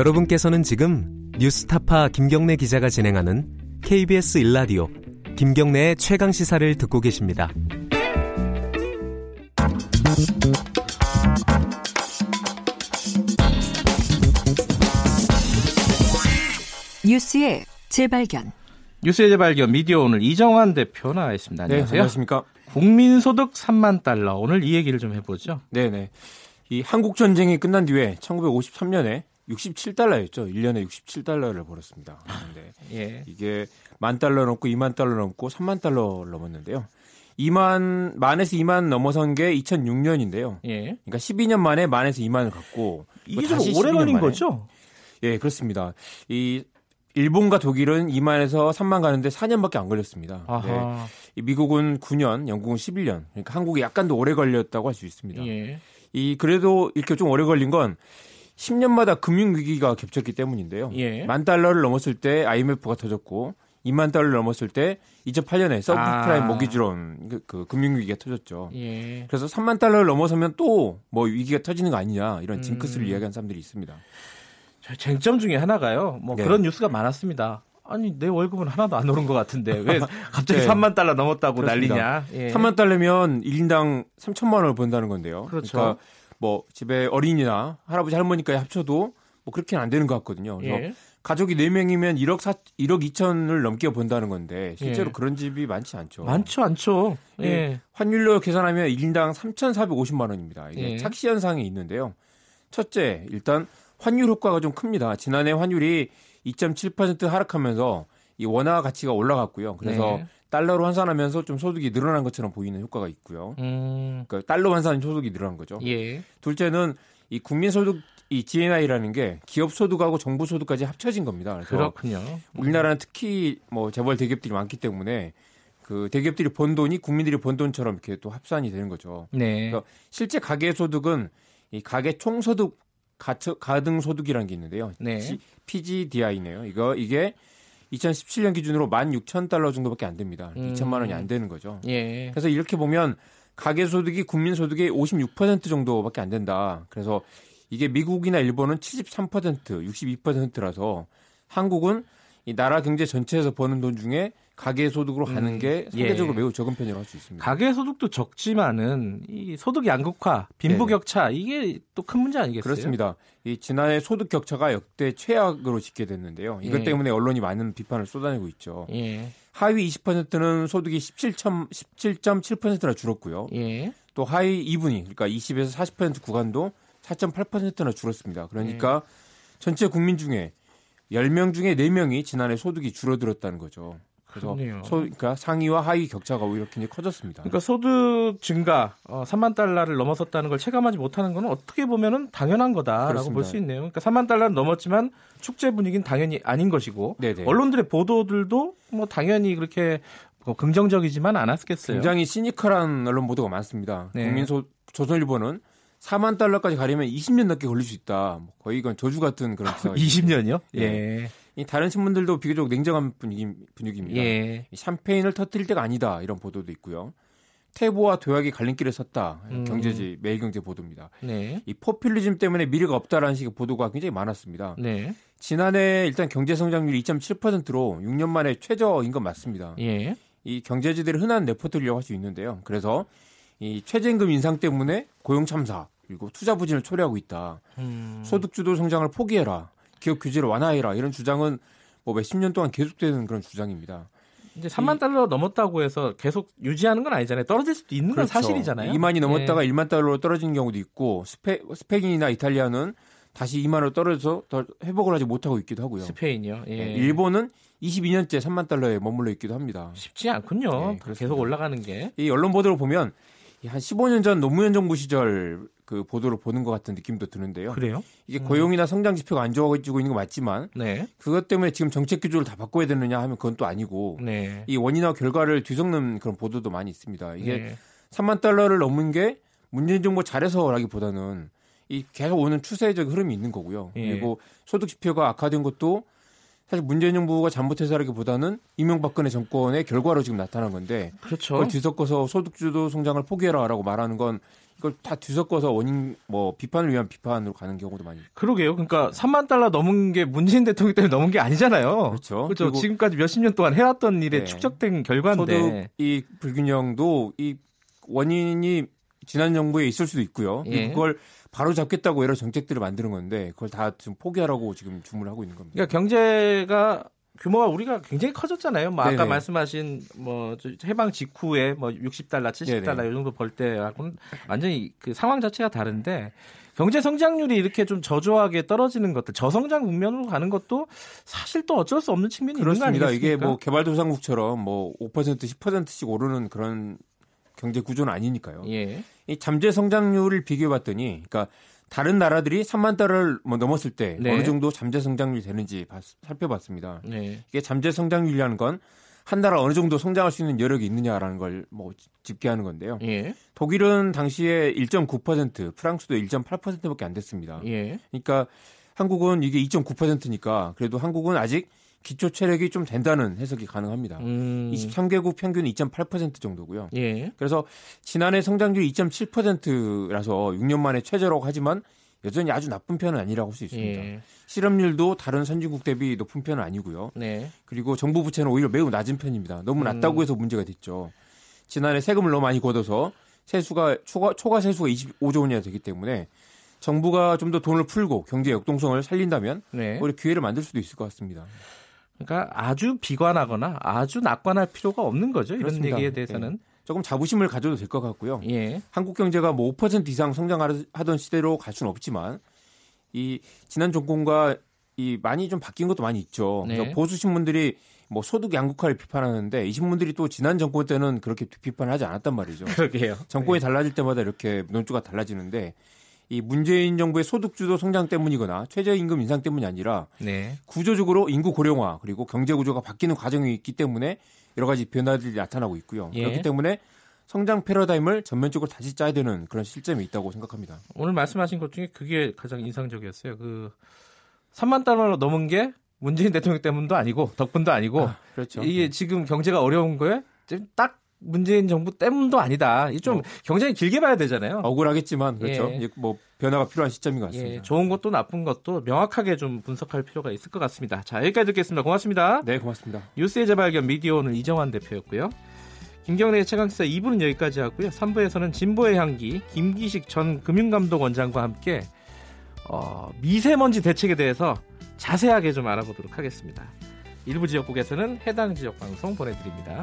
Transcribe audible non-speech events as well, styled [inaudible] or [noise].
여러분께서는 지금 뉴스타파 김경래 기자가 진행하는 KBS 일라디오 김경래의 최강 시사를 듣고 계십니다. 뉴스의 재발견. 뉴스의 재발견 미디어 오늘 이정환 대표 나와 있습니다. 네, 안녕하세요. 안녕하십니까. 국민소득 3만 달러 오늘 이 얘기를 좀 해보죠. 네네. 이 한국 전쟁이 끝난 뒤에 1953년에 67달러였죠. 1년에 67달러를 벌었습니다. 그런데 예. 이게 만 달러 넘고 2만 달러 넘고 3만 달러 넘었는데요. 2만 만에서 2만 넘어선 게 2006년인데요. 예. 그러니까 12년 만에 만에서 2만을 갖고 이게 뭐좀 다시 오래 12년 걸린 만에. 거죠? 예, 그렇습니다. 이 일본과 독일은 2만에서 3만 가는데 4년밖에 안 걸렸습니다. 네. 아하. 이 미국은 9년, 영국은 11년. 그러니까 한국이 약간 더 오래 걸렸다고 할 수 있습니다. 예. 이 그래도 이렇게 좀 오래 걸린 건 10년마다 금융 위기가 겹쳤기 때문인데요. 예. 만 달러를 넘었을 때 IMF가 터졌고 2만 달러를 넘었을 때 2008년에 서브프라임 아. 모기지론 그, 그 금융 위기가 터졌죠. 예. 그래서 3만 달러를 넘어서면 또 뭐 위기가 터지는 거 아니냐 이런 징크스를 음. 이야기하는 사람들이 있습니다. 저 쟁점 중에 하나가요. 뭐 네. 그런 뉴스가 많았습니다. 아니 내 월급은 하나도 안 오른 것 같은데 왜 [laughs] 갑자기 네. 3만 달러 넘었다고 그렇습니다. 난리냐? 예. 3만 달러면 1인당 3천만 원을 번다는 건데요. 그렇죠. 러니까 뭐 집에 어린이나 할아버지 할머니까지 합쳐도 뭐 그렇게는 안 되는 것 같거든요. 그래서 예. 가족이 4명이면 1억 4, 1억 2천을 넘게 번다는 건데 실제로 예. 그런 집이 많지 않죠. 많죠, 않죠. 예. 예. 환율로 계산하면 1인당 3,450만 원입니다. 이게 예. 착시 현상이 있는데요. 첫째, 일단 환율 효과가 좀 큽니다. 지난해 환율이 2.7% 하락하면서 이 원화 가치가 올라갔고요. 그래서 네. 달러로 환산하면서 좀 소득이 늘어난 것처럼 보이는 효과가 있고요. 음. 그러니까 달러 환산 소득이 늘어난 거죠. 예. 둘째는 이 국민 소득 이 GNI라는 게 기업 소득하고 정부 소득까지 합쳐진 겁니다. 그렇군요. 우리나라는 특히 뭐 재벌 대기업들이 많기 때문에 그 대기업들이 번 돈이 국민들이 번 돈처럼 이렇게 또 합산이 되는 거죠. 네. 그러니까 실제 가계 소득은 이 가계 총 소득 가처 가등 소득이라는 게 있는데요. 네. PGDI네요. 이거 이게 2017년 기준으로 16,000달러 정도밖에 안 됩니다. 음. 2천만 원이 안 되는 거죠. 예. 그래서 이렇게 보면 가계 소득이 국민 소득의 56% 정도밖에 안 된다. 그래서 이게 미국이나 일본은 73%, 62%라서 한국은 이 나라 경제 전체에서 버는 돈 중에 가계 소득으로 가는 음, 게 상대적으로 예. 매우 적은 편이라고 할 수 있습니다. 가계 소득도 적지만은 이 소득 양극화, 빈부 네네. 격차 이게 또 큰 문제 아니겠어요? 그렇습니다. 이 지난해 소득 격차가 역대 최악으로 집계됐는데요. 이것 예. 때문에 언론이 많은 비판을 쏟아내고 있죠. 예. 하위 20%는 소득이 17.7%나 줄었고요. 예. 또 하위 2분위 그러니까 20에서 40% 구간도 4.8%나 줄었습니다. 그러니까 예. 전체 국민 중에 10명 중에 4명이 지난해 소득이 줄어들었다는 거죠. 그래서. 소, 그러니까 상위와 하위 격차가 오히려 굉장히 커졌습니다. 그러니까 소득 증가 어, 3만 달러를 넘어섰다는 걸 체감하지 못하는 건 어떻게 보면은 당연한 거다라고. 볼 수 있네요. 그러니까 3만 달러는 넘었지만 축제 분위기는 당연히 아닌 것이고 네네. 언론들의 보도들도 뭐 당연히 그렇게 뭐 긍정적이지만 않았겠어요. 굉장히 시니컬한 언론 보도가 많습니다. 네. 국민 소 조선일보는 4만 달러까지 가려면 20년 넘게 걸릴 수 있다. 뭐 거의 이건 저주 같은 그런 기사가 [laughs] 있습니다. 20년이요? 예. 예. 이 다른 신문들도 비교적 냉정한 분위기, 분위기입니다. 예. 이 샴페인을 터뜨릴 때가 아니다 이런 보도도 있고요. 태보와 도약이 갈림길에 섰다. 음. 경제지 매일경제 보도입니다. 네. 이 포퓰리즘 때문에 미래가 없다라는 식의 보도가 굉장히 많았습니다. 네. 지난해 일단 경제 성장률이 2.7%로 6년 만에 최저인 건 맞습니다. 예. 이 경제지들의 흔한 레퍼토리라고 할 수 있는데요. 그래서 이 최저임금 인상 때문에 고용 참사 그리고 투자 부진을 초래하고 있다. 음. 소득 주도 성장을 포기해라. 기업 규제를 완화해라. 이런 주장은 뭐 몇십 년 동안 계속되는 그런 주장입니다. 이제 3만 달러 넘었다고 해서 계속 유지하는 건 아니잖아요. 떨어질 수도 있는 건 사실이잖아요. 2만이 예. 넘었다가 1만 달러로 떨어지는 경우도 있고 스페, 스페인이나 이탈리아는 다시 2만으로 떨어져서 더 회복을 하지 못하고 있기도 하고요. 스페인이요. 예. 예, 일본은 22년째 3만 달러에 머물러 있기도 합니다. 쉽지 않군요. 네. 계속 올라가는 게. 이 언론 보도를 보면 이 한 15년 전 노무현 정부 시절 그 보도를 보는 것 같은 느낌도 드는데요. 그래요? 이게 고용이나 성장 지표가 안 좋아지고 있는 거 맞지만 네. 그것 때문에 지금 정책 기조를 다 바꿔야 되느냐 하면 그건 또 아니고 네. 이 원인과 결과를 뒤섞는 그런 보도도 많이 있습니다. 이게 네. 3만 달러를 넘은 게 문재인 정부 잘해서라기보다는 이 계속 오는 추세적 흐름이 있는 거고요. 예. 그리고 소득 지표가 악화된 것도 사실 문재인 정부가 잘못해서라기보다는 이명박근혜 정권의 결과로 지금 나타난 건데 그렇죠. 그걸 뒤섞어서 소득주도 성장을 포기해라라고 말하는 건 이걸 다 뒤섞어서 원인 뭐 비판을 위한 비판으로 가는 경우도 많이 그러게요. 그러니까 3만 달러 넘은 게 문재인 대통령 때문에 넘은 게 아니잖아요. 그렇죠. 그렇죠. 지금까지 몇십 년 동안 해왔던 일에 네. 축적된 결과인데. 소득 이 불균형도 이 원인이 지난 정부에 있을 수도 있고요. 예. 그걸 바로 잡겠다고 여러 정책들을 만드는 건데 그걸 다 지금 포기하라고 지금 주문을 하고 있는 겁니다. 그러니까 경제가 규모가 우리가 굉장히 커졌잖아요. 뭐 아까 네네. 말씀하신 뭐 저- 해방 직후에 뭐 60달러, 70달러 네네. 이 정도 벌 때하고는 완전히 그 상황 자체가 다른데 경제 성장률이 이렇게 좀 저조하게 떨어지는 것들, 저성장 국면으로 가는 것도 사실 또 어쩔 수 없는 측면이 있는 거 그렇습니다. 아니겠습니까? 이게 뭐 개발도상국처럼 뭐 5% 10%씩 오르는 그런 경제 구조는 아니니까요. 예. 이 잠재 성장률을 비교해 봤더니 그러니까 다른 나라들이 3만 달러를 뭐 넘었을 때 네. 어느 정도 잠재 성장률이 되는지 봤- 살펴봤습니다. 네. 이게 잠재 성장률이라는 건 한 나라 어느 정도 성장할 수 있는 여력이 있느냐라는 걸 뭐 집계하는 건데요. 예. 독일은 당시에 1.9%, 프랑스도 1.8%밖에 안 됐습니다. 예. 그러니까 한국은 이게 2.9%니까 그래도 한국은 아직 기초 체력이 좀 된다는 해석이 가능합니다. 음. 23개국 평균 2.8% 정도고요. 예. 그래서 지난해 성장률 2.7%라서 6년 만에 최저라고 하지만 여전히 아주 나쁜 편은 아니라고 할 수 있습니다. 예. 실업률도 다른 선진국 대비 높은 편은 아니고요. 네. 그리고 정부 부채는 오히려 매우 낮은 편입니다. 너무 낮다고 해서 문제가 됐죠. 지난해 세금을 너무 많이 걷어서 세수가 초과, 초과 세수가 25조 원이나 되기 때문에 정부가 좀 더 돈을 풀고 경제 역동성을 살린다면 네. 오히려 기회를 만들 수도 있을 것 같습니다. 그러니까 아주 비관하거나 아주 낙관할 필요가 없는 거죠. 이런 그렇습니다. 얘기에 대해서는. 조금 자부심을 가져도 될 것 같고요. 예. 한국 경제가 뭐 5% 이상 성장하던 시대로 갈 수는 없지만 이 지난 정권과 이 많이 좀 바뀐 것도 많이 있죠. 네. 보수 신문들이 뭐 소득 양극화를 비판하는데 이 신문들이 또 지난 정권 때는 그렇게 비판하지 않았단 말이죠. [laughs] 그러게요. 정권이 달라질 때마다 이렇게 논조가 달라지는데 이 문재인 정부의 소득주도 성장 때문이거나 최저임금 인상 때문이 아니라 네. 구조적으로 인구 고령화 그리고 경제 구조가 바뀌는 과정이 있기 때문에 여러 가지 변화들이 나타나고 있고요. 예. 그렇기 때문에 성장 패러다임을 전면적으로 다시 짜야 되는 그런 실점이 있다고 생각합니다. 오늘 말씀하신 것 중에 그게 가장 인상적이었어요. 그 3만 달러로 넘은 게 문재인 대통령 때문도 아니고 덕분도 아니고 그렇죠. 이게 지금 경제가 어려운 거에 딱 문재인 정부 때문도 아니다. 이좀 뭐. 굉장히 길게 봐야 되잖아요. 억울하겠지만 그렇죠. 예. 뭐 변화가 필요한 시점인 것 같습니다. 예, 좋은 것도 나쁜 것도 명확하게 좀 분석할 필요가 있을 것 같습니다. 자, 여기까지 듣겠습니다. 고맙습니다. 네, 고맙습니다. 뉴스의 재발견 미디어 오늘 이정환 대표였고요. 김경래의 최강시사 2부는 여기까지 하고요. 3부에서는 진보의 향기 김기식 전 금융감독원장과 함께 어, 미세먼지 대책에 대해서 자세하게 좀 알아보도록 하겠습니다. 일부 지역국에서는 해당 지역 방송 보내드립니다.